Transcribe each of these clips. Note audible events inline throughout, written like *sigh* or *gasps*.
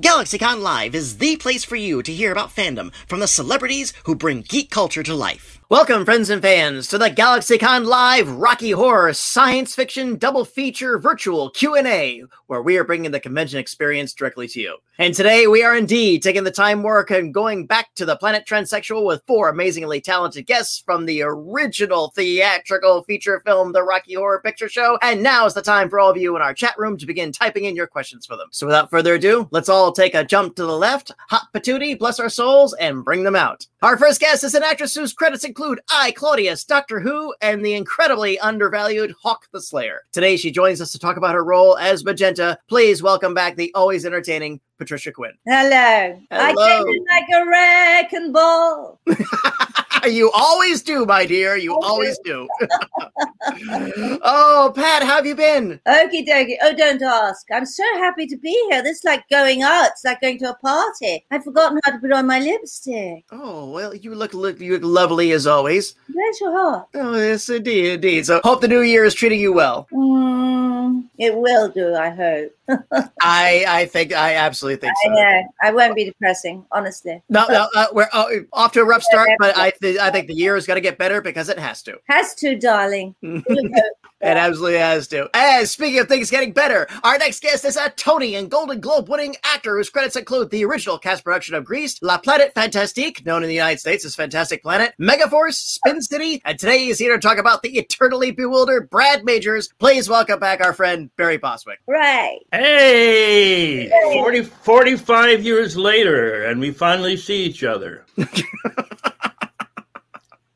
GalaxyCon Live is the place for you to hear about fandom from the celebrities who bring geek culture to life. Welcome, friends and fans, to the GalaxyCon Live Rocky Horror Science Fiction Double Feature Virtual Q&A, where we are bringing the convention experience directly to you. And today we are indeed taking the time warp and going back to the planet transsexual with four amazingly talented guests from the original theatrical feature film, The Rocky Horror Picture Show. And now is the time for all of you in our chat room to begin typing in your questions for them. So without further ado, let's all take a jump to the left, hot patootie, bless our souls, and bring them out. Our first guest is an actress whose credits include I, Claudius, Doctor Who, and the incredibly undervalued Hawk the Slayer. Today she joins us to talk about her role as Magenta. Please welcome back the always entertaining Patricia Quinn. Hello. Hello. I came in like a wrecking ball. *laughs* you always do, my dear. You always do. *laughs* oh, Pat, how have you been? Okie dokie. Oh, don't ask. I'm so happy to be here. This is like going out. It's like going to a party. I've forgotten how to put on my lipstick. Oh, well, you look, look you look lovely as always. Bless your heart. Oh, yes, indeed, indeed. So, hope the new year is treating you well. Mm, it will do, I hope. *laughs* I, I think, I absolutely think I so. know. I won't be depressing, honestly. No, no, uh, we're uh, off to a rough start, but I, th- I think the year is going to get better because it has to. Has to, darling. *laughs* *laughs* It absolutely has to. And speaking of things getting better, our next guest is a Tony and Golden Globe winning actor whose credits include the original cast production of Grease, La Planète Fantastique, known in the United States as Fantastic Planet, Megaforce, Spin City, and today he's here to talk about the eternally bewildered Brad Majors. Please welcome back our friend Barry Bostwick. right. Hey, 40, 45 years later, and we finally see each other. *laughs*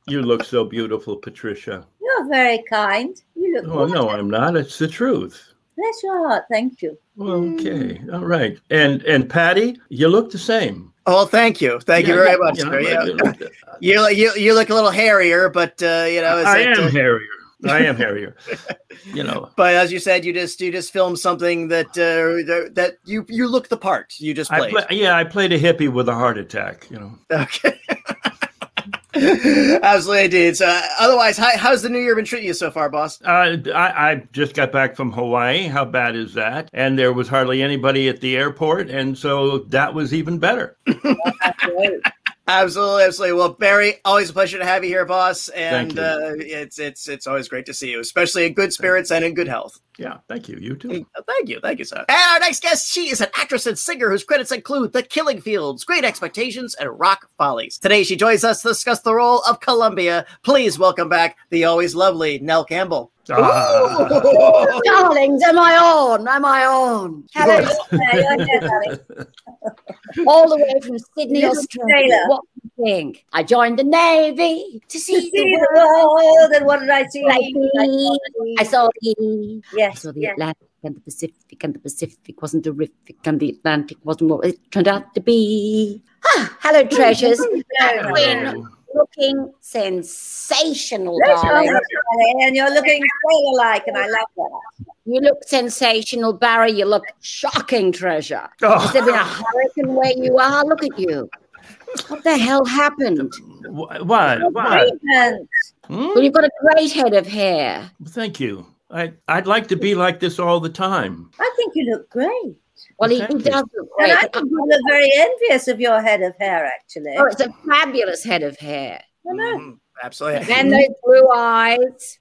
you look so beautiful, Patricia. You're very kind. You look Oh, no. I'm not. It's the truth. Bless your heart. Thank you. Okay, all right. And and Patty, you look the same. Oh, thank you. Thank you very yeah, much. you know, sir. Yeah. you look- *laughs* You, you, you look a little hairier, but, uh, you know, it's I like, am uh, hairier. I am *laughs* hairier. You know. But as you said, you just you just filmed something that uh, that- that you you look the part. You just I played. play, yeah, I played a hippie with a heart attack. You know. Okay. *laughs* *laughs* Absolutely, I did. So, uh, otherwise, how, how's the new year been treating you so far, boss? Uh, I, I just got back from Hawaii. How bad is that? And there was hardly anybody at the airport, and so that was even better. *laughs* Absolutely, absolutely. Well, Barry, always a pleasure to have you here, boss. And Thank you. uh, it's it's it's always great to see you, especially in good spirits and in good health. Yeah, thank you. You too. Thank you, thank you, sir. And our next guest, she is an actress and singer whose credits include The Killing Fields, Great Expectations, and Rock Follies. Today, she joins us to discuss the role of Columbia. Please welcome back the always lovely Nell Campbell. Ah. *laughs* Darlings, am I on? Am I on? Hello, you're here, you're here, darling. All the way from Sydney, Australia. What do you think? I joined the Navy to To see see the the world. world, and what did I see? I see. I saw the yes, I saw the yes. Atlantic and the Pacific, and the Pacific wasn't terrific, and the Atlantic wasn't what it turned out to be. Ah, hello, treasures. Hello. Quinn, looking sensational, darling. And you're looking sailor-like, and I love that. You look sensational, Barry. You look shocking, treasure. Oh. Has there been a hurricane where you are? Look at you. What the hell happened? Wh- What? What? Hmm? Well, you've got a great head of hair. Thank you. I, I'd like to be like this all the time. I think you look great. Well, he, he you. does look And. I think you look very envious of your head of hair, actually. Oh, it's a fabulous head of hair. I know. Mhm, Absolutely. And those blue eyes.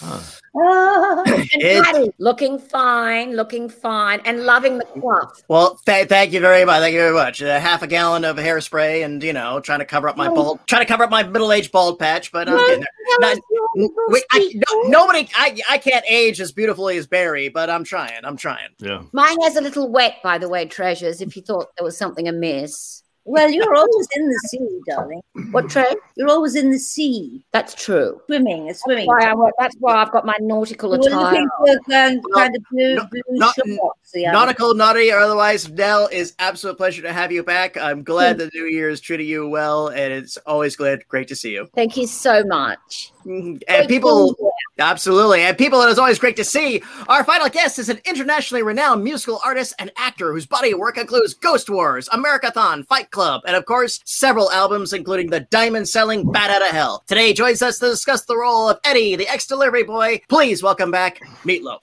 Huh. Ah, *gasps* And Patty, looking fine, looking fine, and loving the coif. Well, th- thank you very much. Thank you very much. Uh, half a gallon of hairspray, and you know, trying to cover up my Oh. bald, trying to cover up my middle-aged bald patch. But I'm Well, getting there. Not- us your little Wait, I, no, nobody, I, I can't age as beautifully as Barry, but I'm trying. I'm trying. Yeah. My hair's a little wet, by the way, treasures, if you thought there was something amiss. Well, you're always in the sea, darling. What, Tre? You're always in the sea, That's true. swimming, a swimming. Why I, wear- that's why I've got my nautical You attire. looking um, Well, kind of blue, no- blue not- shorts. the other Nautical, naughty, or otherwise, Nell is absolute pleasure to have you back. I'm glad the new year is treating you well, and it's always glad, great to see you. Thank you so much. *laughs* And people, Absolutely. And people, it is always great to see. Our final guest is an internationally renowned musical artist and actor whose body of work includes Ghost Wars, Americathon, Fight Club, and of course, several albums, including the diamond selling Bat Out of Hell. Today, he joins us to discuss the role of Eddie, the ex delivery boy. Please welcome back Meatloaf.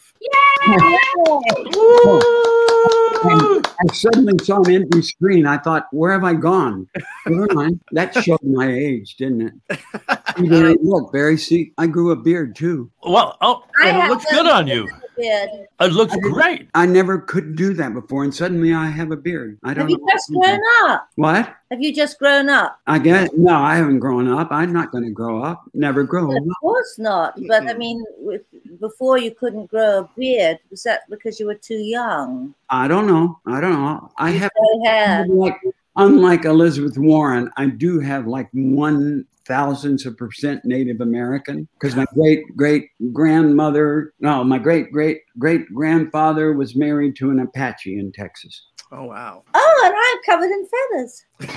And I suddenly saw an empty screen. I thought, where have I gone? Never mind. That showed my age, didn't it? *laughs* Look, Barry, see, I grew a beard too. Well, oh, and it looks good on you. Beard. It looks great. I never could do that before, and suddenly I have a beard. I don't Have you know. just grown up? What? Have you just grown up? I guess no, I haven't grown up. I'm not going to grow up. Never grow Of up. course not. But I mean, with, before you couldn't grow a beard, was that because you were too young? I don't know. I don't know. I have Gray hair. like unlike Elizabeth Warren, I do have like one thousandths of percent Native American because my great great grandmother, no, my great great great grandfather was married to an Apache in Texas. Oh, wow. Oh, and I'm covered in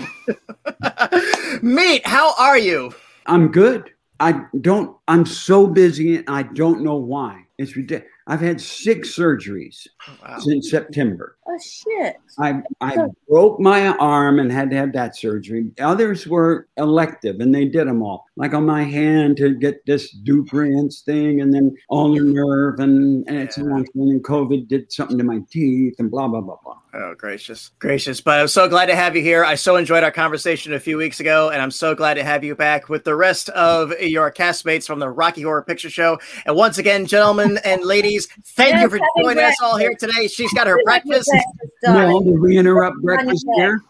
feathers. *laughs* Meat, how are you? I'm good. I don't. I'm so busy, and I don't know why. It's ridiculous. I've had six surgeries oh, Wow. since September. Oh shit! I I broke my arm and had to have that surgery. Others were elective and they did them all. Like on my hand to get this Dupuytren's thing and then ulnar nerve and, and it's a long thing. And COVID did something to my teeth and blah blah blah blah. Oh, gracious, gracious. But I'm so glad to have you here. I so enjoyed our conversation a few weeks ago, and I'm so glad to have you back with the rest of your castmates from the Rocky Horror Picture Show. And once again, gentlemen and ladies, thank you for having joining us all here today. She's got her breakfast. *laughs* No, darling. did we interrupt breakfast here?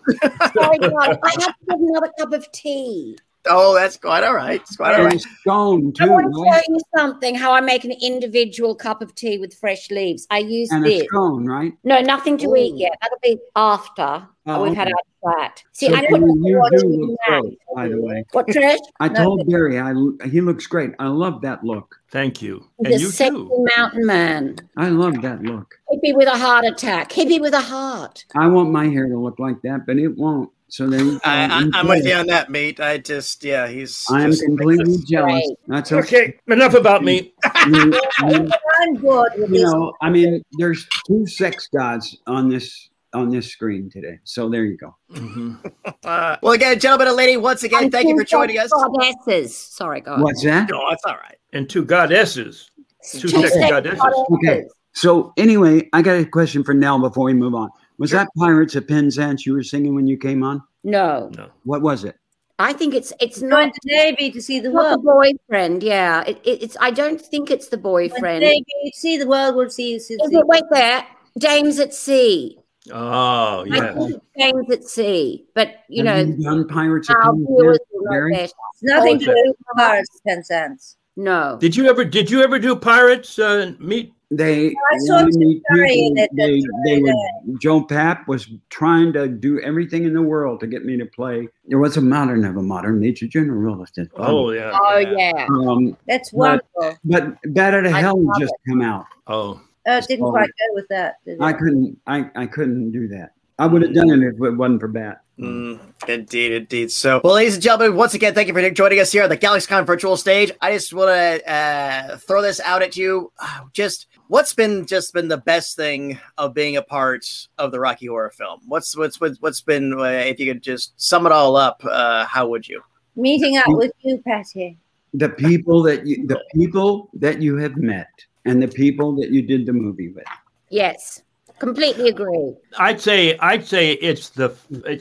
Sorry, God, *laughs* I have to have another cup of tea. Oh, that's quite all right. It's quite all right. And right. a scone I want to right? show you something how I make an individual cup of tea with fresh leaves. I use And a this. scone, right? No, nothing to eat yet. That'll be after Oh, we've had okay. our chat. See, So I put you, you water do in look great, by the way. What, Trish? I No, told Barry I he looks great. I love that look. Thank you. The And you sexy too. mountain man. I love that look. Hippie with a heart attack. Hippie with a heart. I want my hair to look like that, but it won't. So there. I, I, I'm with Enjoy you on that, mate. I just, yeah, he's. I am just- completely jealous. Great. That's okay. Okay, enough about me. *laughs* You, you- I'm good you know, I mean, there's two sex gods on this on this screen today. So there you go. Mhm. *laughs* Uh, well, again, gentlemen and lady, once again, And thank you for joining us. Goddesses. Sorry, God. What's that? No, that's all right. And two goddesses. Two Two sexy sexy goddesses. Okay. So anyway, I got a question for Nell before we move on. Was that Pirates of Penzance you were singing when you came on? No, No. What was it? I think it's it's Going not, to Navy to see the not the boyfriend. Yeah, it, it, it's. I don't think it's the Going to boyfriend. Navy to see the world. Will see. see, Is see. it? Wait there. Dames at sea. Oh, yeah. think it's Dames at sea. But you Have know, you done Pirates of our viewers Penzance, will know Barry? better. It's nothing to do with Pirates. Ten cents. No. Did you ever did you ever do pirates uh, Meat? They I saw wanted Tim me in it, They, they were, Joe Papp was trying to do everything in the world to get me to play. There was a modern of a modern Major General. It's. Oh yeah. Oh yeah. Um, That's But- wonderful. but Bat Out of I Hell love just come out. Oh. Uh, it didn't Oh. quite go with that. I couldn't. I, I couldn't do that. I would have done it if it wasn't for Bat. Mm, indeed, indeed. So, well, ladies and gentlemen, once again, thank you for joining us here on the GalaxyCon virtual stage. I just want to uh, throw this out at you. Just what's been just been the best thing of being a part of the Rocky Horror film? What's what's what's, what's been uh, if you could just sum it all up? Uh, how would you? Meeting up with you, Patty. The people that you, the people that you have met, and the people that you did the movie with. Yes. Completely agree. I'd say I'd say it's the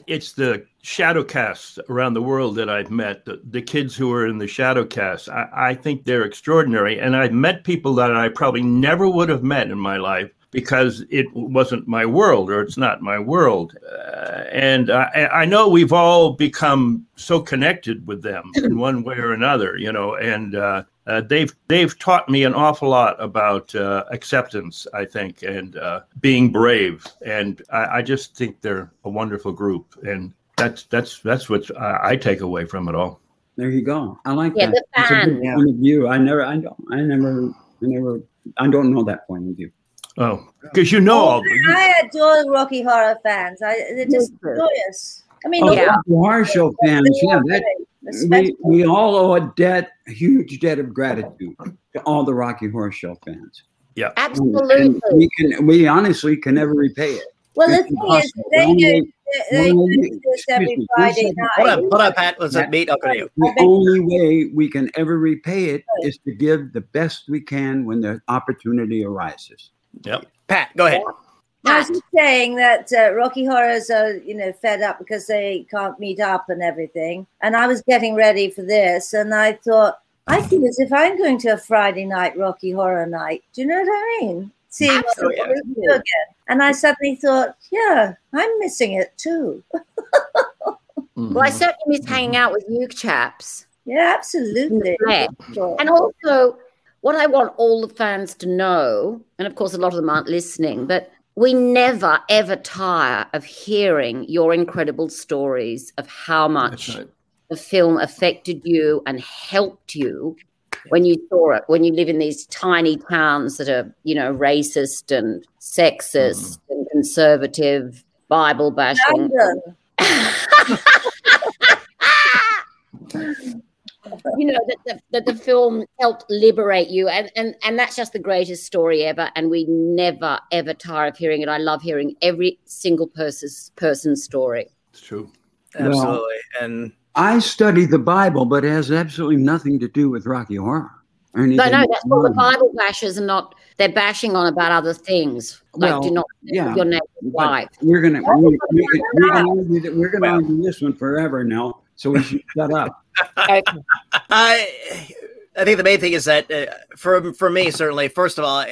it's the shadow casts around the world that I've met. The, the kids who are in the shadow casts, I, I think they're extraordinary, and I've met people that I probably never would have met in my life because it wasn't my world or it's not my world. Uh, and I, I know we've all become so connected with them in one way or another, you know, and uh, uh, they've they've taught me an awful lot about uh, acceptance, I think, and uh, being brave. And I, I just think they're a wonderful group, and that's that's that's what I, I take away from it all. There you go. I like Yeah, that. the That's a good fan. point of view. I never. I don't. I never. I never. I don't know that point of view. Oh, because you know all. You, I adore Rocky Horror fans. I, they're just Me too. joyous. I mean, Oh, yeah. the horror show fans. Yeah, that especially we, we all owe a debt, a huge debt of gratitude to all the Rocky Horror Show fans. And Absolutely. we can, we honestly can never repay it. well. The it's thing is, impossible. they One do they do this every me, Friday second. Hold night. on, hold on, Pat. Let's Yeah. meet. I'll go to you. The only way we can ever repay it is to give the best we can when the opportunity arises. Yep. Pat, go ahead. I was just saying that uh, Rocky Horrors are, you know, fed up because they can't meet up and everything. And I was getting ready for this, and I thought, I feel as if I'm going to a Friday night Rocky Horror night. Do you know what I mean? See what Absolutely. we do again. And I suddenly thought, yeah, I'm missing it too. *laughs* Well, I certainly miss hanging out with you chaps. Yeah, absolutely. Yeah. And also, what I want all the fans to know, and of course, a lot of them aren't listening, but we never ever tire of hearing your incredible stories of how much right. the film affected you and helped you when you saw it, when you live in these tiny towns that are, you know, racist and sexist mm-hmm. and conservative, Bible bashing. *laughs* London. you know that the, that the film helped liberate you and, and and that's just the greatest story ever and we never ever tire of hearing it i love hearing every single person's person's story It's true. Well- Absolutely. And I study the Bible, but it has absolutely nothing to do with Rocky Horror. Or no anything no that's what the bible bashers are not they're bashing on about other things Like, well, do not yeah, your neighbor's wife. We're gonna we, we, we're gonna argue that we're gonna argue this one forever now, so we should shut up. *laughs* Okay. I, I think the main thing is that uh, for for me, certainly, first of all,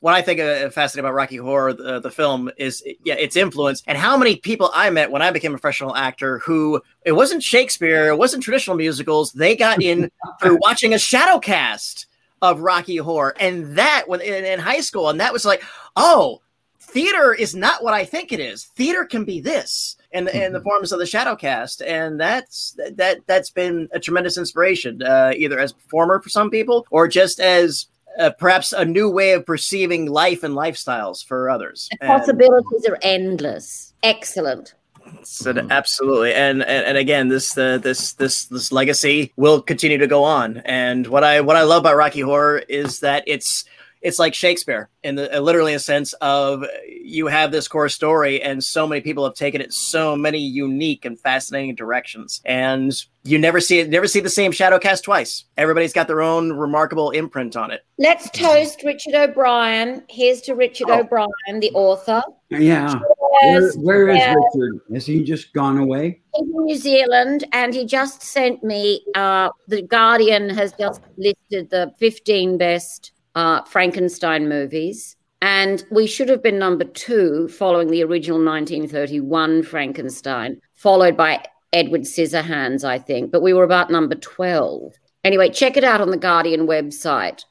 what I think uh, fascinating about Rocky Horror, the, the film, is yeah, its influence and how many people I met when I became a professional actor who it wasn't Shakespeare, it wasn't traditional musicals. They got in through *laughs* watching a shadow cast of Rocky Horror, and that when in, in high school, and that was like, oh, theater is not what I think it is. Theater can be this. In the, in the forms of the Shadowcast, and that's that that's been a tremendous inspiration, uh, either as a performer for some people, or just as uh, perhaps a new way of perceiving life and lifestyles for others. the And- possibilities are endless excellent So th- absolutely, and, and and again, this uh, this this this legacy will continue to go on. And what I what I love about Rocky Horror is that it's it's like Shakespeare in the uh, literally a sense of you have this core story, and so many people have taken it so many unique and fascinating directions, and you never see it, never see the same shadow cast twice. Everybody's got their own remarkable imprint on it. let's toast richard o'brien here's to richard Oh. o'brien the author Yeah. Where, Yes, where is yes. Richard? Has he just gone away? He's in New Zealand, and he just sent me. Uh, the Guardian has just listed the 15 best uh, Frankenstein movies, and we should have been number two, following the original 1931 Frankenstein, followed by Edward Scissorhands, I think. But we were about number 12. Anyway, check it out on the Guardian website.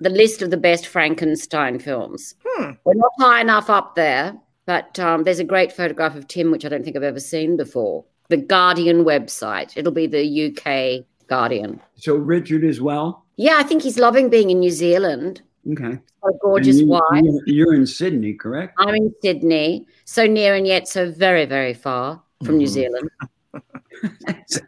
The list of the best Frankenstein films. Hmm. We're not high enough up there, but um, there's a great photograph of Tim, which I don't think I've ever seen before. The Guardian website. It'll be the UK Guardian. So Richard as well. Yeah, I think he's loving being in New Zealand. Okay. Got a gorgeous And you- wife. You're, you're in Sydney, correct? I'm in Sydney, so near and yet so very, very far from New Mhm. Zealand. *laughs*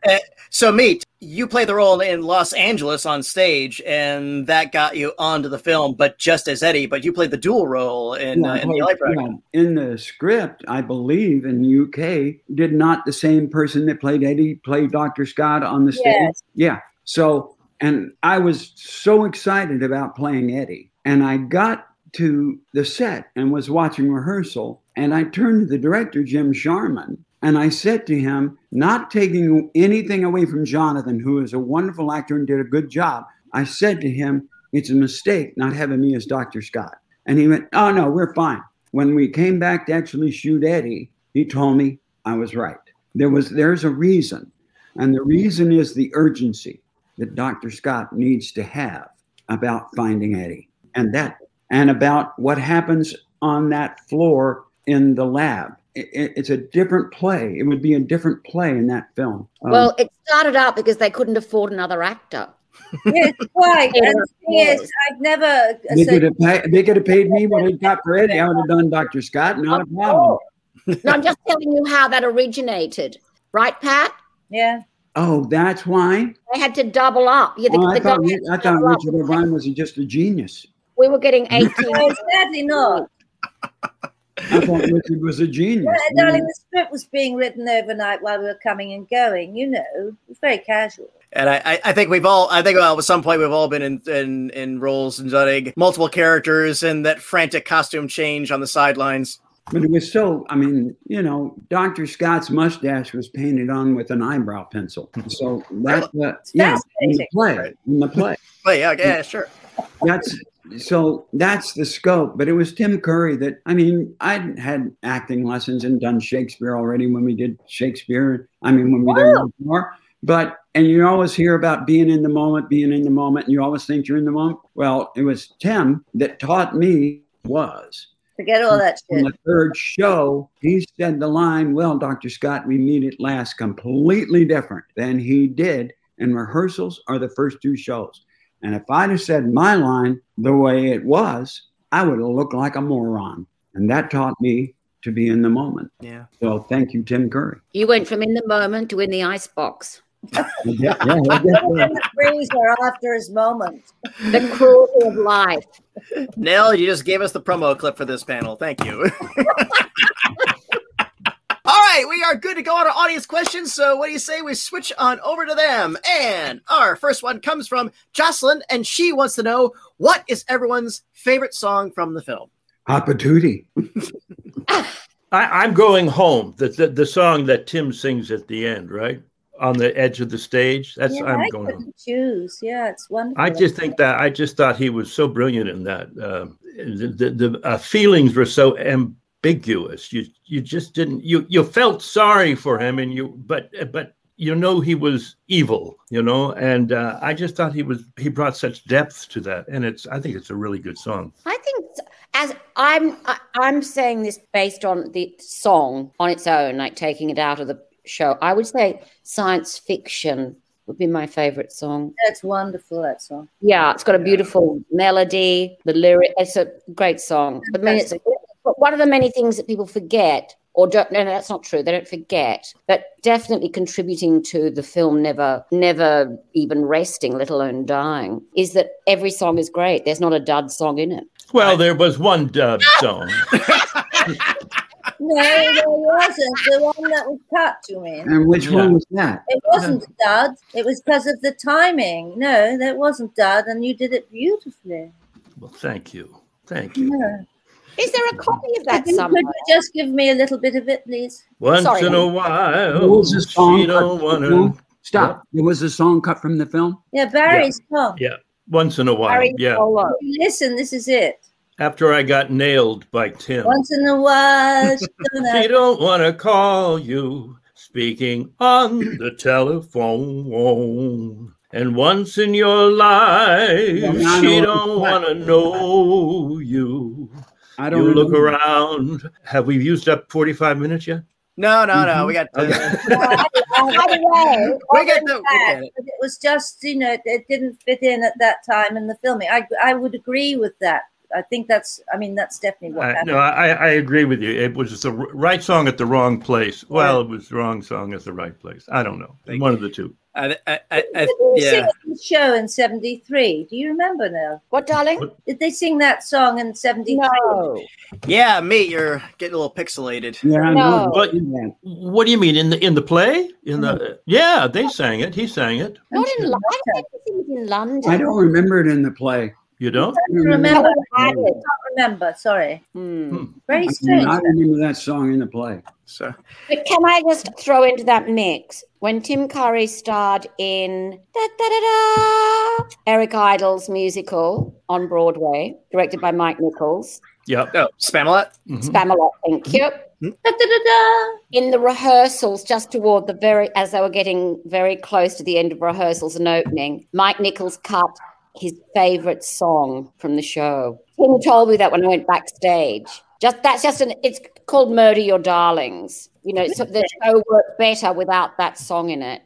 Uh, So, Meat you play the role in Los Angeles on stage, and that got you onto the film. But just as Eddie, but you played the dual role in, uh, in the well, LA project. yeah. In the script, I believe in the UK, did not the same person that played Eddie play Dr. Scott on the stage? Yes. Yeah. So, and I was so excited about playing Eddie. And I got to the set and was watching rehearsal. And I turned to the director, Jim Sharman, and I said to him, not taking anything away from Jonathan, who is a wonderful actor and did a good job, I said to him, it's a mistake not having me as Dr. Scott. And he went, oh, no, we're fine. When we came back to actually shoot Eddie, he told me I was right. There was there's a reason. And the reason is the urgency that Dr. Scott needs to have about finding Eddie and that and about what happens on that floor in the lab. It- it- it's a different play. It would be a different play in that film. Um, Well, it started out because they couldn't afford another actor. *laughs* Yes, quite. *laughs* Yeah. And the I've never. they could have paid, they could have paid me what I got for Eddie. I would have done Dr. Scott, not a problem. No, I'm just telling you how that originated. Right, Pat? yeah. Oh, that's why. They had to double up. Yeah, the, Oh, I the thought, guy I thought double up. Richard O'Brien was just a genius. We were getting *laughs* 18. oh, sadly not. I thought Richard was a genius. Yeah, darling, the script was being written overnight while we were coming and going. You know, it was very casual. And I, I- I think we've all, I think well, at some point we've all been in, in, in roles and uh, done multiple characters and that frantic costume change on the sidelines. But it was so, I mean, you know, Dr. Scott's mustache was painted on with an eyebrow pencil. So that's, uh, yeah, in the play, in the play. *laughs* But yeah, yeah, sure. That's so that's the scope. But it was Tim Curry that, I mean, I had acting lessons and done Shakespeare already when we did Shakespeare. I mean, when we did more. But, and you always hear about being in the moment, being in the moment, and you always think you're in the moment. Well, it was Tim that taught me was Forget all that on the third show, he said the line, Well, Dr. Scott, we meet at last, completely different than he did in rehearsals or the first two shows. And if I'd have said my line the way it was, I would have looked like a moron. And that taught me to be in the moment. Yeah. So thank you, Tim Curry. You went from in the moment to in the icebox. Yeah, yeah, I guess, the freezer after his moment. The cruelty of life. Nell, you just gave us the promo clip for this panel. Thank you. *laughs* All right, we are good to go on our audience questions. So, what do you say we switch on over to them? And our first one comes from Jocelyn, and she wants to know what is everyone's favorite song from the film? Opportunity. *laughs* I, I'm going home. The, the the song that Tim sings at the end, right on the edge of the stage. That's yeah, I'm I going home. couldn't choose. Yeah, it's wonderful. I just think that I just thought he was so brilliant in that. Um the the, the uh, feelings were so ambiguous. You you just didn't you you felt sorry for him, and you but but you know he was evil, you know, and uh, I just thought he was he brought such depth to that, and it's I think it's a really good song. I think s- as I'm I, I'm saying this based on the song on its own, like taking it out of the show. I would say science fiction would be my favorite song. That's wonderful, that song. Yeah, it's got a beautiful melody, the lyric. It's a great song. I mean, it's one of the many things that people forget, or don't. No, no, that's not true. They don't forget, but definitely contributing to the film never, never even resting, let alone dying, is that every song is great. There's not a dud song in it. Well, there was one dud *laughs* song. *laughs* No, there wasn't. The one that was cut, you mean? And which Yeah. one was that? It wasn't dud. It was because of the timing. No, that wasn't dud, and you did it beautifully. Well, thank you, thank you. Yeah. Is there a copy of that somewhere? Could you just give me a little bit of it, please? Once Sorry. in a while, What was the song she cut don't wanna. film? Stop. There was a song cut from the film. Yeah, Barry's song. Yeah, once in a while. Harry Yeah, Solo. Listen, this is it. After I got nailed by Tim. Once in a while, she's She don't want to call you speaking on the telephone. And once in your life, Well, now I know she don't want to know you. I don't You look remember. around. Have we used up 45 minutes yet? No, no, no. Mhm. We got. Okay. *laughs* By the way, we got the. we it. it was just, you know, it, it didn't fit in at that time in the filming. I, I would agree with that. I think that's, I mean, that's definitely what I, happened. no, I, I agree with you. It was the right song at the wrong place. Well, it was the wrong song at the right place. I don't know. Thank One of the two. I, I, I, I, Did they sing yeah. it the show in 73? Do you remember now? what, darling? Did they sing that song in 73? No. Yeah, me. You're getting a little pixelated. Yeah, I No. know. But- What do you mean in the in the play? In the mm. yeah, they sang it. He sang it. Not in. London. I think it was in London. I don't remember it in the play. You don't? I don't remember. I had it. remember, sorry. Hmm. Very I do strange. not remember that song in the play. So But can I just throw into that mix when Tim Curry starred in da, da, da, da, Eric Idle's musical on Broadway, directed by Mike Nichols, Yep. oh, Spamalot. Mhm. Spamalot, thank you. Da-da-da-da. In the rehearsals, just toward the very, as they were getting very close to the end of rehearsals and opening, Mike Nichols cut his favorite song from the show. Tim told me that when I went backstage. Just that's just an. It's called "Murder Your Darlings." You know, so the show worked better without that song in it.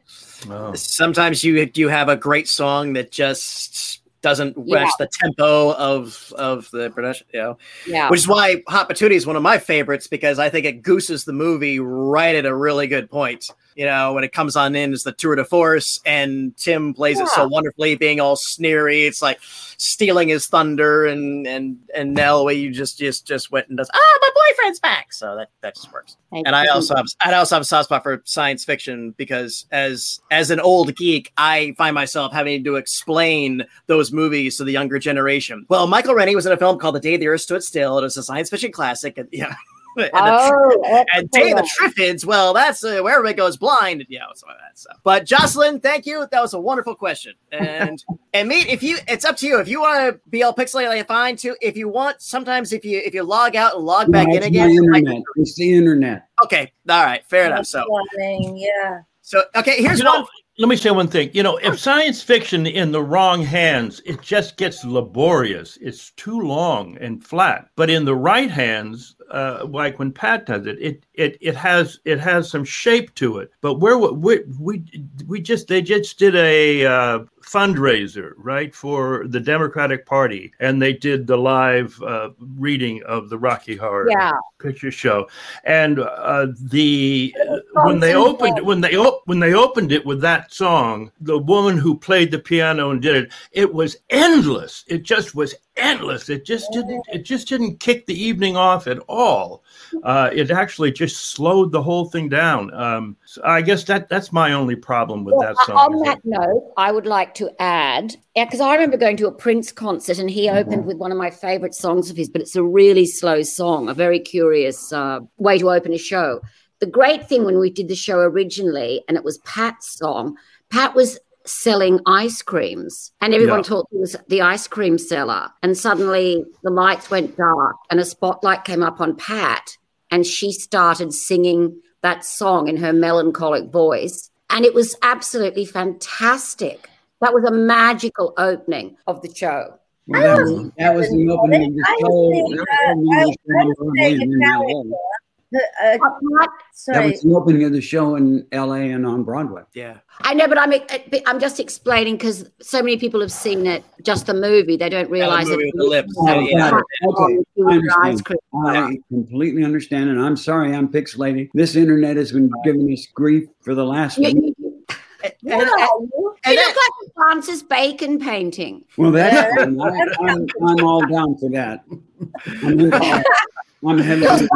Oh. Sometimes you you have a great song that just doesn't Yeah. match the tempo of of the production. You know, Yeah, which is why Hot Patootie is one of my favorites because I think it gooses the movie right at a really good point. You know, when it comes on in is the tour de force, and Tim plays yeah. it so wonderfully, being all sneery. It's like stealing his thunder, and and and Nell, way you just just just went and does ah, my boyfriend's back. So that that just works. Thank and. I also have I also have a soft spot for science fiction because as as an old geek, I find myself having to explain those movies to the younger generation. Well, Michael Rennie was in a film called The Day the Earth Stood Still. It was a science fiction classic, and yeah. *laughs* *laughs* and, oh, and Day the Triffids, well, that's uh, where everybody goes blind. Yeah, some of that stuff. But Jocelyn, thank you. That was a wonderful question. And *laughs* and Meat if you, it's up to you. If you want to be all pixelated, fine too. If you want, sometimes if you if you log out and log back in again, internet. Like, it's the internet. Okay, all right, fair enough. So thing, yeah. So okay, here's you one. Know, let me say one thing. You know, if science fiction in the wrong hands, it just gets laborious. It's too long and flat. But in the right hands, uh, like when Pat does it, it it it has it has some shape to it. But where we we we just they just did a uh, fundraiser right for the Democratic Party, and they did the live uh, reading of the Rocky Horror yeah. Picture Show, and uh, the when they opened when they op- when they opened it with that song, the woman who played the piano and did it, it was endless. It just was endless. It just didn't. It just didn't kick the evening off at all. Uh, it actually just slowed the whole thing down. Um, so I guess that that's my only problem with well, that song. On that note, I would like to add, because I remember going to a Prince concert and he opened mm-hmm. with one of my favorite songs of his, but it's a really slow song, a very curious uh, way to open a show. The great thing when we did the show originally, and it was Pat's song. Pat was selling ice creams and everyone yeah. thought he was the ice cream seller. And suddenly the lights went dark and a spotlight came up on pat and she started singing that song in her melancholic voice. And it was absolutely fantastic. That was a magical opening of the show. Well, that, was, that was the opening of the show. Uh, sorry. That was the opening of the show in L.A. and on Broadway. Yeah, I know, but I'm I'm just explaining because so many people have seen it, just the movie. They don't realize yeah, the it. The lips. Oh, yeah. Okay, I, understand. I completely understand, and I'm sorry, I'm pixelating. This internet has been giving us grief for the last. Yeah, week. Yeah, and, and, you look like a Francis Bacon painting. Well, that's I, I'm, I'm all down for that. *laughs* I'm heavy. That's not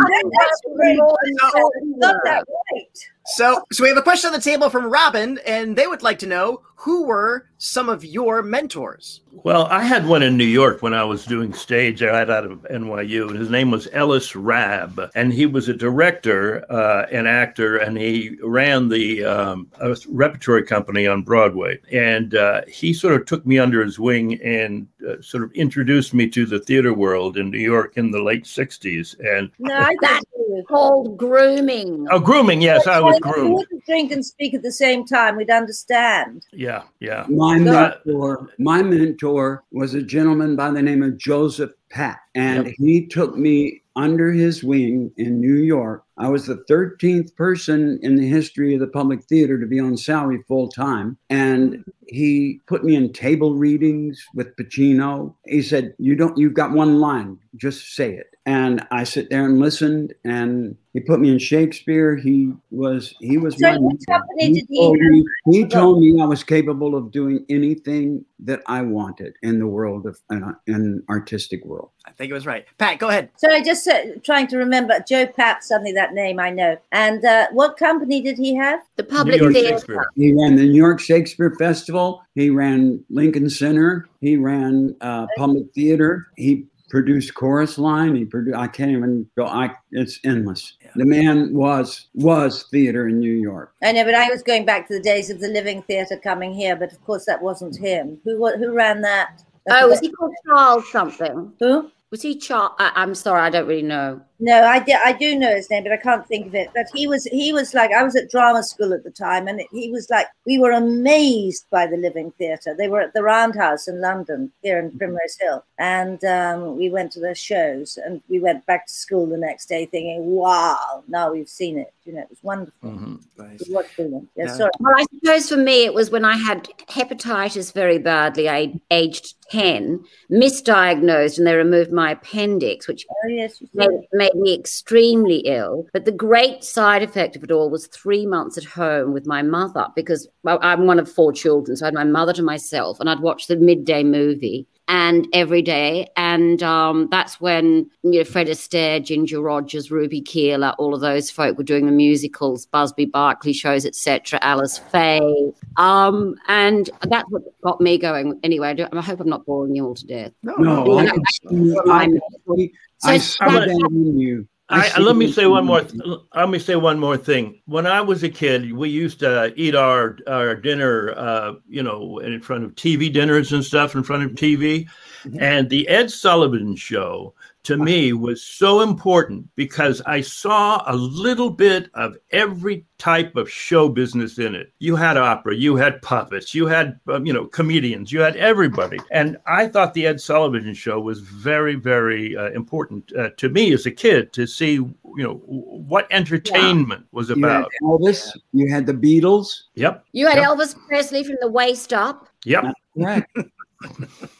that right. So, so we have a question on the table from Robin, and they would like to know who were some of your mentors. Well, I had one in New York when I was doing stage right out of NYU, and his name was Ellis Rabb, and he was a director uh, and actor, and he ran the um, repertory company on Broadway. And uh, he sort of took me under his wing and uh, sort of introduced me to the theater world in New York in the late '60s. And no, *laughs* that's called grooming. Oh, grooming! Yes, I was groomed. If we drink and speak at the same time, we'd understand. Yeah, yeah. My mentor, my mentor was a gentleman by the name of Joseph Papp, and yep. he took me under his wing in New York. I was the 13th person in the history of the public theater to be on salary full time. And he put me in table readings with Pacino. He said, You don't, you've got one line, just say it. And I sit there and listened, and he put me in Shakespeare. He was, he was so my company he, he, told me, he told me I was capable of doing anything that I wanted in the world of, in, in artistic world. I think it was right. Pat, go ahead. So I just trying to remember Joe Papp. Suddenly, that name I know. And uh, what company did he have? The Public Theater. He ran the New York Shakespeare Festival. He ran Lincoln Center. He ran uh, Public Theater. He produced Chorus Line. He produced. I can't even go. I. It's endless. The man was was theater in New York. I know, but I was going back to the days of the Living Theater coming here. But of course, that wasn't him. Who who ran that? Oh, was he called Charles something? Who? Was he Charles? I'm sorry, I don't really know. No, I did. I do know his name, but I can't think of it. But he was he was like I was at drama school at the time, and he was like we were amazed by the Living Theatre. They were at the Roundhouse in London, here in Primrose Hill, and um, we went to their shows, and we went back to school the next day, thinking, "Wow, now we've seen it." You know, it was wonderful. Mm-hmm. Nice. It was brilliant. Yeah, yeah. Sorry. Well, I suppose for me, it was when I had hepatitis very badly. I aged ten, misdiagnosed, and they removed my appendix, which oh, yes, made, made made me extremely ill. But the great side effect of it all was three months at home with my mother because well, I'm one of four children. So I had my mother to myself and I'd watch the midday movie and every day. And um, that's when you know Fred Astaire, Ginger Rogers, Ruby Keeler, all of those folk were doing the musicals, Busby Berkeley shows, etc. Alice Faye, um, and that's what got me going. Anyway, I, do, I, hope I'm not boring you all to death. No, no I, can see, I, I see that in you. I, let me say one more. Th- let me say one more thing. When I was a kid, we used to eat our our dinner, uh, you know, in front of TV dinners and stuff, in front of TV. Mm-hmm. And the Ed Sullivan Show to me was so important because I saw a little bit of every type of show business in it. You had opera, you had puppets, you had um, you know comedians, you had everybody, and I thought the Ed Sullivan Show was very very uh, important uh, to me as a kid to see you know what entertainment yeah. was about. You Elvis, you had the Beatles. Yep. You had yep. Elvis Presley from the waist up. Yep. Right. *laughs*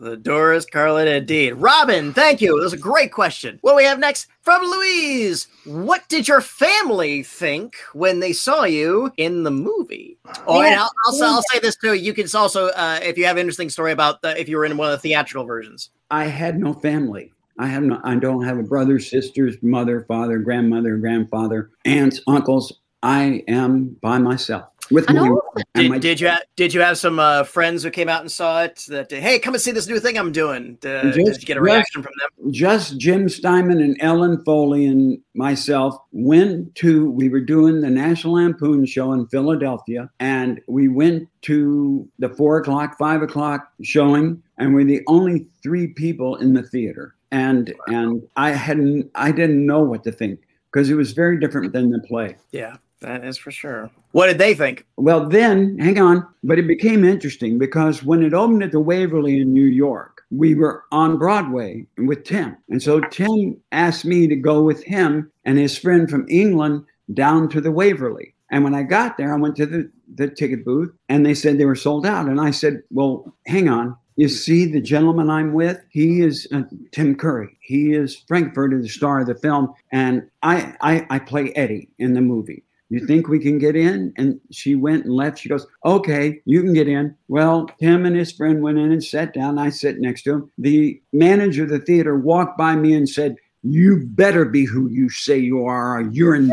The Doris, Carlin, and Dean. Robin, thank you. That was a great question. What we have next from Louise. What did your family think when they saw you in the movie? Oh, and I'll, I'll, I'll say this too. You can also, uh, if you have an interesting story about the, if you were in one of the theatrical versions. I had no family. I have no. I don't have a brother, sisters, mother, father, grandmother, grandfather, aunts, uncles. I am by myself with my, did, did you have, did you have some uh, friends who came out and saw it that hey come and see this new thing I'm doing. Uh, just, did you get a reaction from them? just Jim Steinman and Ellen Foley and myself went to we were doing the National Lampoon show in Philadelphia and we went to the four o'clock five o'clock showing and we're the only three people in the theater. And wow. and I hadn't I didn't know what to think because it was very different than the play. Yeah that is for sure. What did they think? Well, then, hang on. But it became interesting because when it opened at the Waverly in New York, we were on Broadway with Tim. And so Tim asked me to go with him and his friend from England down to the Waverly. And when I got there, I went to the, the ticket booth and they said they were sold out. And I said, Well, hang on. You see, the gentleman I'm with, he is uh, Tim Curry. He is Frankfurt, the star of the film, and I, I I play Eddie in the movie. You think we can get in? And she went and left. She goes, Okay, you can get in. Well, Tim and his friend went in and sat down. I sit next to him. The manager of the theater walked by me and said, You better be who you say you are, you're in *laughs*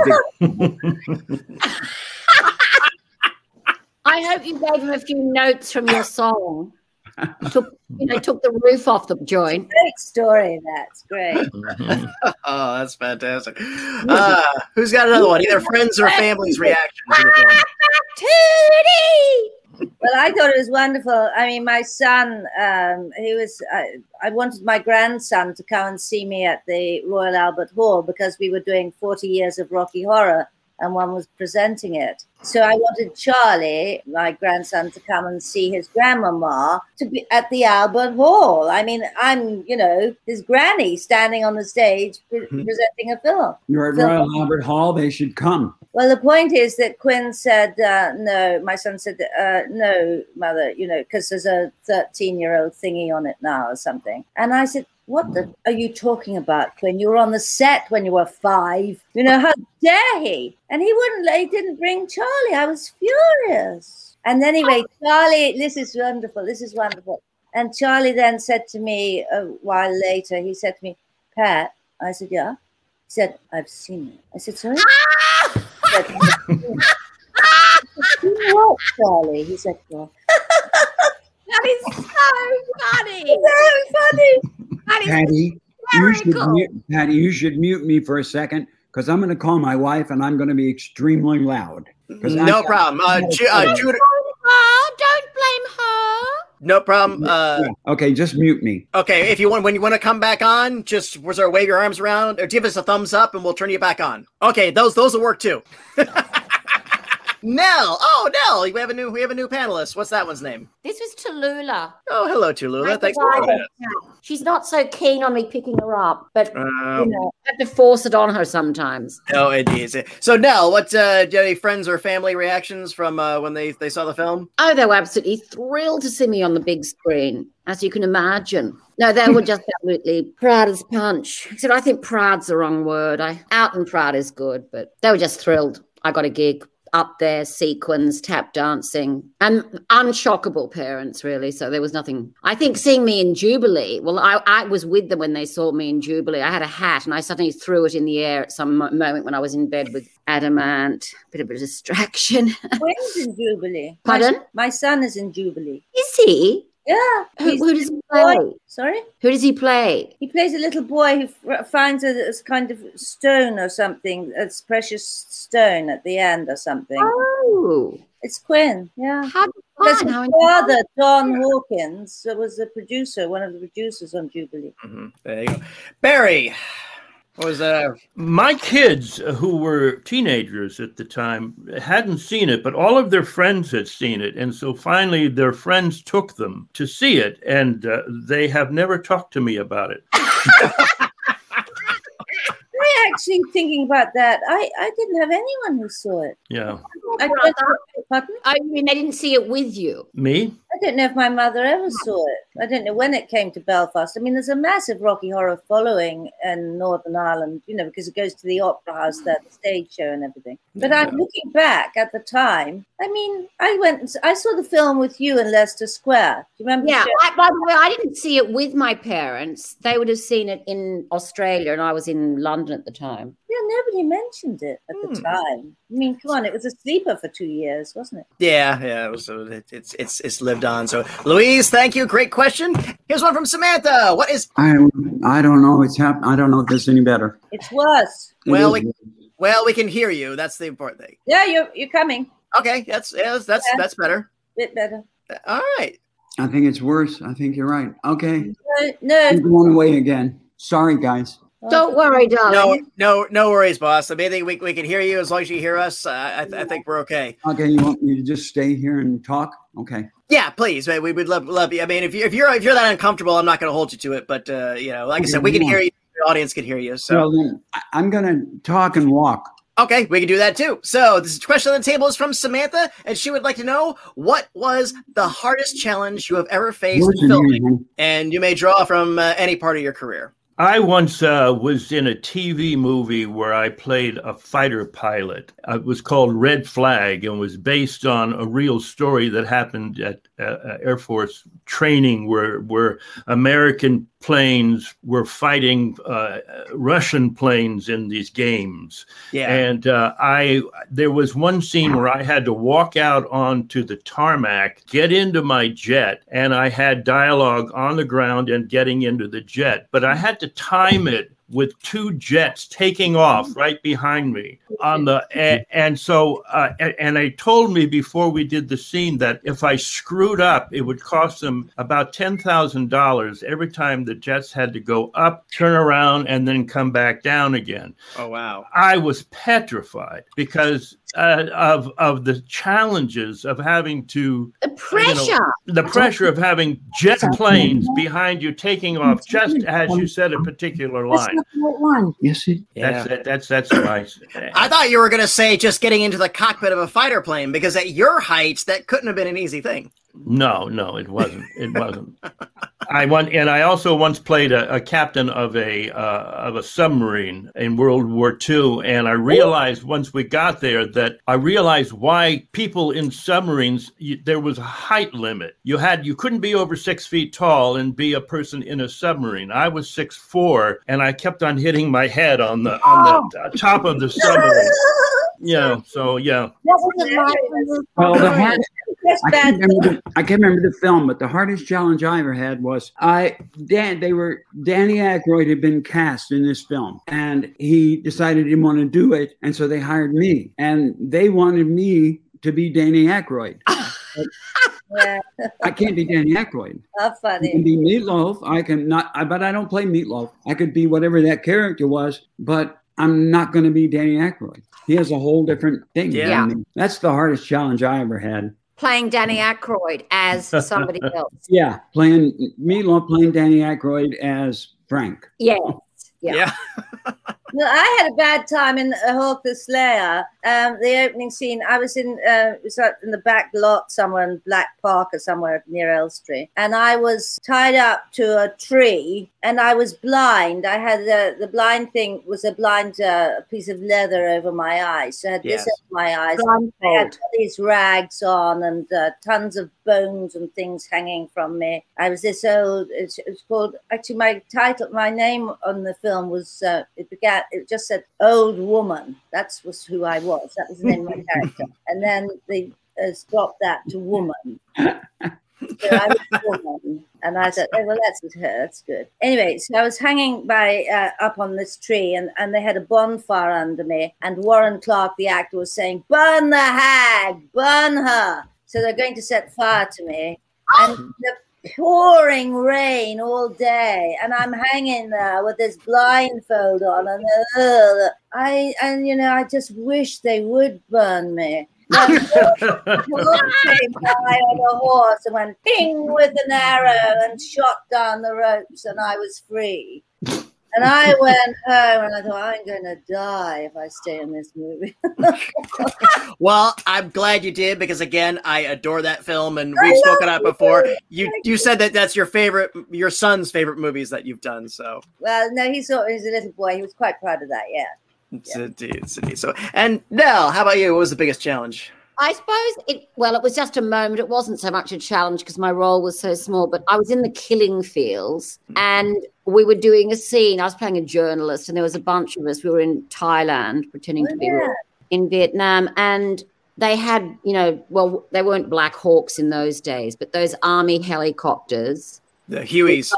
I hope you gave him a few notes from your song took you know took the roof off the joint. Great story. That's great. *laughs* *laughs* oh, that's fantastic. Uh, who's got another one? Either friends or family's reaction to the film. *laughs* Well, I thought it was wonderful. I mean, my son, um, he was. I, I wanted my grandson to come and see me at the Royal Albert Hall because we were doing 40 years of Rocky Horror and one was presenting it. So I wanted Charlie, my grandson, to come and see his grandmama to be at the Albert Hall. I mean, I'm, you know, his granny standing on the stage pre- mm-hmm. presenting a film. You're at film. Royal Albert Hall. They should come. Well, the point is that Quinn said, uh, no, my son said, uh, no, mother, you know, because there's a 13 year old thingy on it now or something. And I said, what the are you talking about, Quinn? You were on the set when you were five. You know, how dare he? And he wouldn't, he didn't bring Charlie. I was furious. And anyway, Charlie, this is wonderful. This is wonderful. And Charlie then said to me a while later, he said to me, Pat, I said, yeah. He said, I've seen it. I said, sorry? said, what, Charlie? He said, well. *laughs* that is so funny. *laughs* So funny. Patty, you should mute, Patty, you should mute me for a second because I'm going to call my wife and I'm going to be extremely loud. No problem. Uh, Ju- uh, Judah. Don't blame her. No problem. Uh, okay, just mute me. Okay, if you want, when you want to come back on, just was there wave your arms around or give us a thumbs up, and we'll turn you back on. Okay, those those will work too. *laughs* Nell. Oh, Nell. We have a new we have a new panelist. What's that one's name? This was Tallulah. Oh, hello, Tallulah. I Thanks for provided joining us. She's not so keen on me picking her up, but you Um, know, I have to force it on her sometimes. no, indeed. So, Nell, what uh, do you have any friends or family reactions from uh, when they they saw the film? Oh, they were absolutely thrilled to see me on the big screen, as you can imagine. No, they were just *laughs* absolutely proud as punch. Except I think proud's the wrong word. I out and proud is good, but they were just thrilled. I got a gig up there, sequins, tap dancing, and unshockable parents, really. So there was nothing. I think seeing me in Jubilee, well, I, I was with them when they saw me in Jubilee. I had a hat and I suddenly threw it in the air at some moment when I was in bed with Adam Ant. Bit of a distraction. When's in Jubilee? My, Pardon? my son is in Jubilee. Is he? Yeah. Who, he's who does he boy. play? Sorry? Who does he play? He plays a little boy who finds a, a kind of stone or something, a precious stone at the end or something. Oh, It's Quinn, yeah. how Because fun! his How father, Don Hawkins, was the producer, one of the producers on Jubilee. Mhm. There you go. Barry, what was uh My kids, uh, who were teenagers at the time, hadn't seen it, but all of their friends had seen it. And so finally, their friends took them to see it, and uh, they have never talked to me about it. *laughs* I actually thinking about that. I, I didn't have anyone who saw it. Yeah. I don't. I mean, they didn't see it with you. Me? I don't know if my mother ever saw it. I don't know when it came to Belfast. I mean, there's a massive Rocky Horror following in Northern Ireland, you know, because it goes to the Opera House there, the stage show and everything. But I'm looking back at the time. I mean, I went, and s- I saw the film with you in Leicester Square. Do you remember? Yeah. the? I, by the way, I didn't see it with my parents. They would have seen it in Australia, and I was in London at the time. Yeah, nobody mentioned it at the Hmm. time. I mean, come on, it was a sleeper for two years, wasn't it? Yeah, yeah, it was, it, it's it's it's lived on. So, Louise, thank you. Great question. Here's one from Samantha. What is I I don't know. It's hap- I don't know if this any better. It's worse. Well, is- we- well, we can hear you. That's the important thing. Yeah, you're you're coming. Okay, that's yeah, that's that's, Yeah. that's better. Bit better. All right. I think it's worse. I think you're right. Okay, No, no. I'm going away again. Sorry, guys. Don't worry, No, darling. no, no no worries, boss. I mean, I think we, we can hear you as long as you hear us. Uh, I, I think we're okay. Okay, you want me to just stay here and talk? Okay. Yeah, please. We would love love you. I mean, if you if you're if you're that uncomfortable, I'm not going to hold you to it. But uh, you know, like I said, we can hear you. The audience can hear you. So Well, I'm going to talk and walk. okay, we can do that too. So this question on the table is from Samantha, and she would like to know what was the hardest challenge you have ever faced in in filming, and you may draw from uh, any part of your career. I once uh, was in a TV movie where I played a fighter pilot. It was called Red Flag and was based on a real story that happened at uh, uh, Air Force training, where where American planes were fighting uh, Russian planes in these games. Yeah. And uh, I there was one scene where I had to walk out onto the tarmac, get into my jet, and I had dialogue on the ground and getting into the jet. But I had to time it with two jets taking off right behind me on the and, and so uh, and, and I told me before we did the scene that if I screwed up it would cost them about $10,000 every time the jets had to go up turn around and then come back down again. Oh wow. I was petrified because uh, of of the challenges of having to The pressure. the pressure of having jet planes behind you taking off just as you said a particular line. Yes, it, That's that, that's that's my. I thought you were going to say just getting into the cockpit of a fighter plane because at your heights that couldn't have been an easy thing. No, no, it wasn't. It wasn't. I want, and I also once played a, a captain of a uh, of a submarine in World War II, and I realized once we got there that I realized why people in submarines you, there was a height limit. You had you couldn't be over six feet tall and be a person in a submarine. I was six four, and I kept on hitting my head on the on the top of the submarine. *laughs* Yeah, so yeah, What was it like when you- well, the hard, Just I bad. can't, remember the, I can't remember the film, but the hardest challenge I ever had was I Dan. They were Danny Aykroyd had been cast in this film, and he decided he didn't want to do it, and so they hired me, and they wanted me to be Danny Aykroyd. Yeah, *laughs* *laughs* I can't be Danny Aykroyd. how I can funny. be Meatloaf. I can not, I, but I don't play Meatloaf. I could be whatever that character was, but I'm not going to be Danny Aykroyd. He has a whole different thing. Yeah. I mean, that's the hardest challenge I ever had. Playing Danny Aykroyd as somebody *laughs* else. Yeah, playing Meatloaf, playing Danny Aykroyd as Frank. Yeah. Yeah. Yeah. *laughs* Well, I had a bad time in Hawk the Slayer. Um, the opening scene, I was in uh, it was in the back lot somewhere in Black Park or somewhere near Elstree, and I was tied up to a tree, and I was blind. I had the the blind thing was a blind uh, piece of leather over my eyes, so I had Yes. this over my eyes. I had all these rags on and uh, tons of bones and things hanging from me. I was this old. It's, it's called actually my title, my name on the film was. Uh, it began. It just said "old woman." That's was who I was. That was the name of my character. *laughs* And then they uh, stopped that to woman. *laughs* So I was woman, and I said, oh, "Well, that's her. That's good." Anyway, so I was hanging by uh, up on this tree, and, and they had a bonfire under me. And Warren Clarke, the actor, was saying, "Burn the hag, burn her." So they're going to set fire to me, and *gasps* the pouring rain all day, and I'm hanging there with this blindfold on, and uh, I and you know I just wish they would burn me. *laughs* Came by on a horse and went ping with an arrow and shot down the ropes, and I was free. And I went home and I thought, I'm going to die if I stay in this movie. *laughs* Well, I'm glad you did because again, I adore that film, and I we've spoken about it before. it. You you said that that's your favorite, your son's favorite movies that you've done. So well, no, he saw he's a little boy. He was quite proud of that, yeah. it's indeed, it's indeed. So, and Nell, how about you? What was the biggest challenge? I suppose it, well, it was just a moment. It wasn't so much a challenge because my role was so small, but I was in the killing fields mm. and we were doing a scene. I was playing a journalist and there was a bunch of us. We were in Thailand pretending Oh, to be oh, yeah. in Vietnam. And they had, you know, well, they weren't Black Hawks in those days, but those army helicopters The Hueys.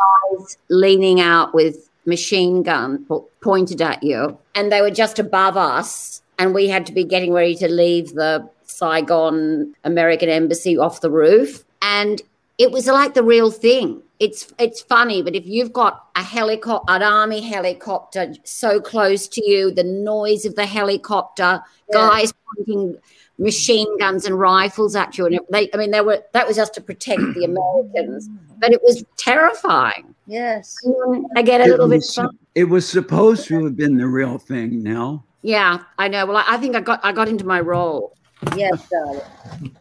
leaning out with machine gun pointed at you and they were just above us and we had to be getting ready to leave the Saigon American embassy off the roof and it was like the real thing it's it's funny but if you've got a helicopter an army helicopter so close to you the noise of the helicopter Yeah. guys pointing machine guns and rifles at you and they I mean they were that was just to protect the *clears throat* Americans but it was terrifying Yes. I get a It little bit was, fun. it was supposed to have been the real thing, Nell. Yeah, I know. Well, I, I think I got I got into my role. Yes, *laughs* darling.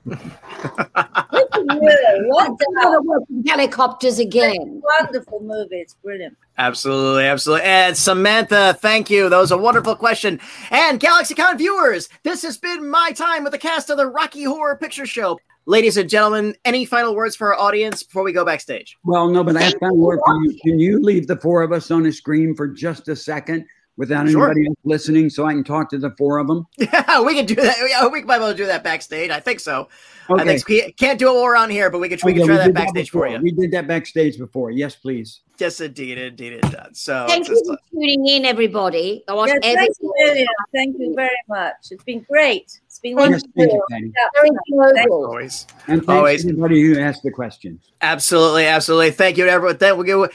Look at you. What Another a helicopters again. wonderful movie. It's brilliant. Absolutely, absolutely. And Samantha, thank you. That was a wonderful question. And GalaxyCon viewers, this has been my time with the cast of the Rocky Horror Picture Show. Ladies and gentlemen, any final words for our audience before we go backstage? Well, no, but I have found work for you. Can you leave the four of us on a screen for just a second without Sure. anybody else listening so I can talk to the four of them? *laughs* Yeah, we can do that. Yeah, we might be able to do that backstage. I think so. I Okay. think we can't do it while we're on here, but we can we Okay, can try that did backstage for you. We did that backstage before. Yes, please. Yes, indeed, indeed, it does. So Thank you just- for tuning in, everybody. I watched Yes, every thank you, Thank you very much. It's been great. It's been Yes, wonderful. thank you, Patty. very Thank global. always. And thanks Always. to everybody who asked the questions. Absolutely, absolutely. Thank you to everyone. Then we'll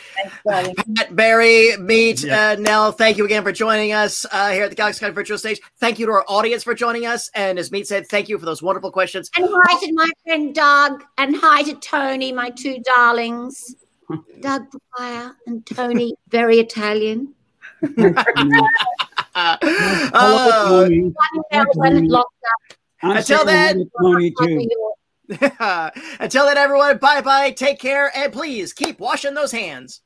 Thanks. Pat *laughs* Barry, Meat, Yeah. uh, Nell. Thank you again for joining us uh, here at the Galaxy Con Virtual Stage. Thank you to our audience for joining us. And as Meat said, thank you for those wonderful questions. And hi to my friend Doug, and hi to Tony, my two darlings. *laughs* Doug Fire and Tony, very Italian. *laughs* Uh, Hello, Tony. Melbourne, locked I'm Until then- Tony too. *laughs* Until then, everyone, bye bye. Take care. And please keep washing those hands.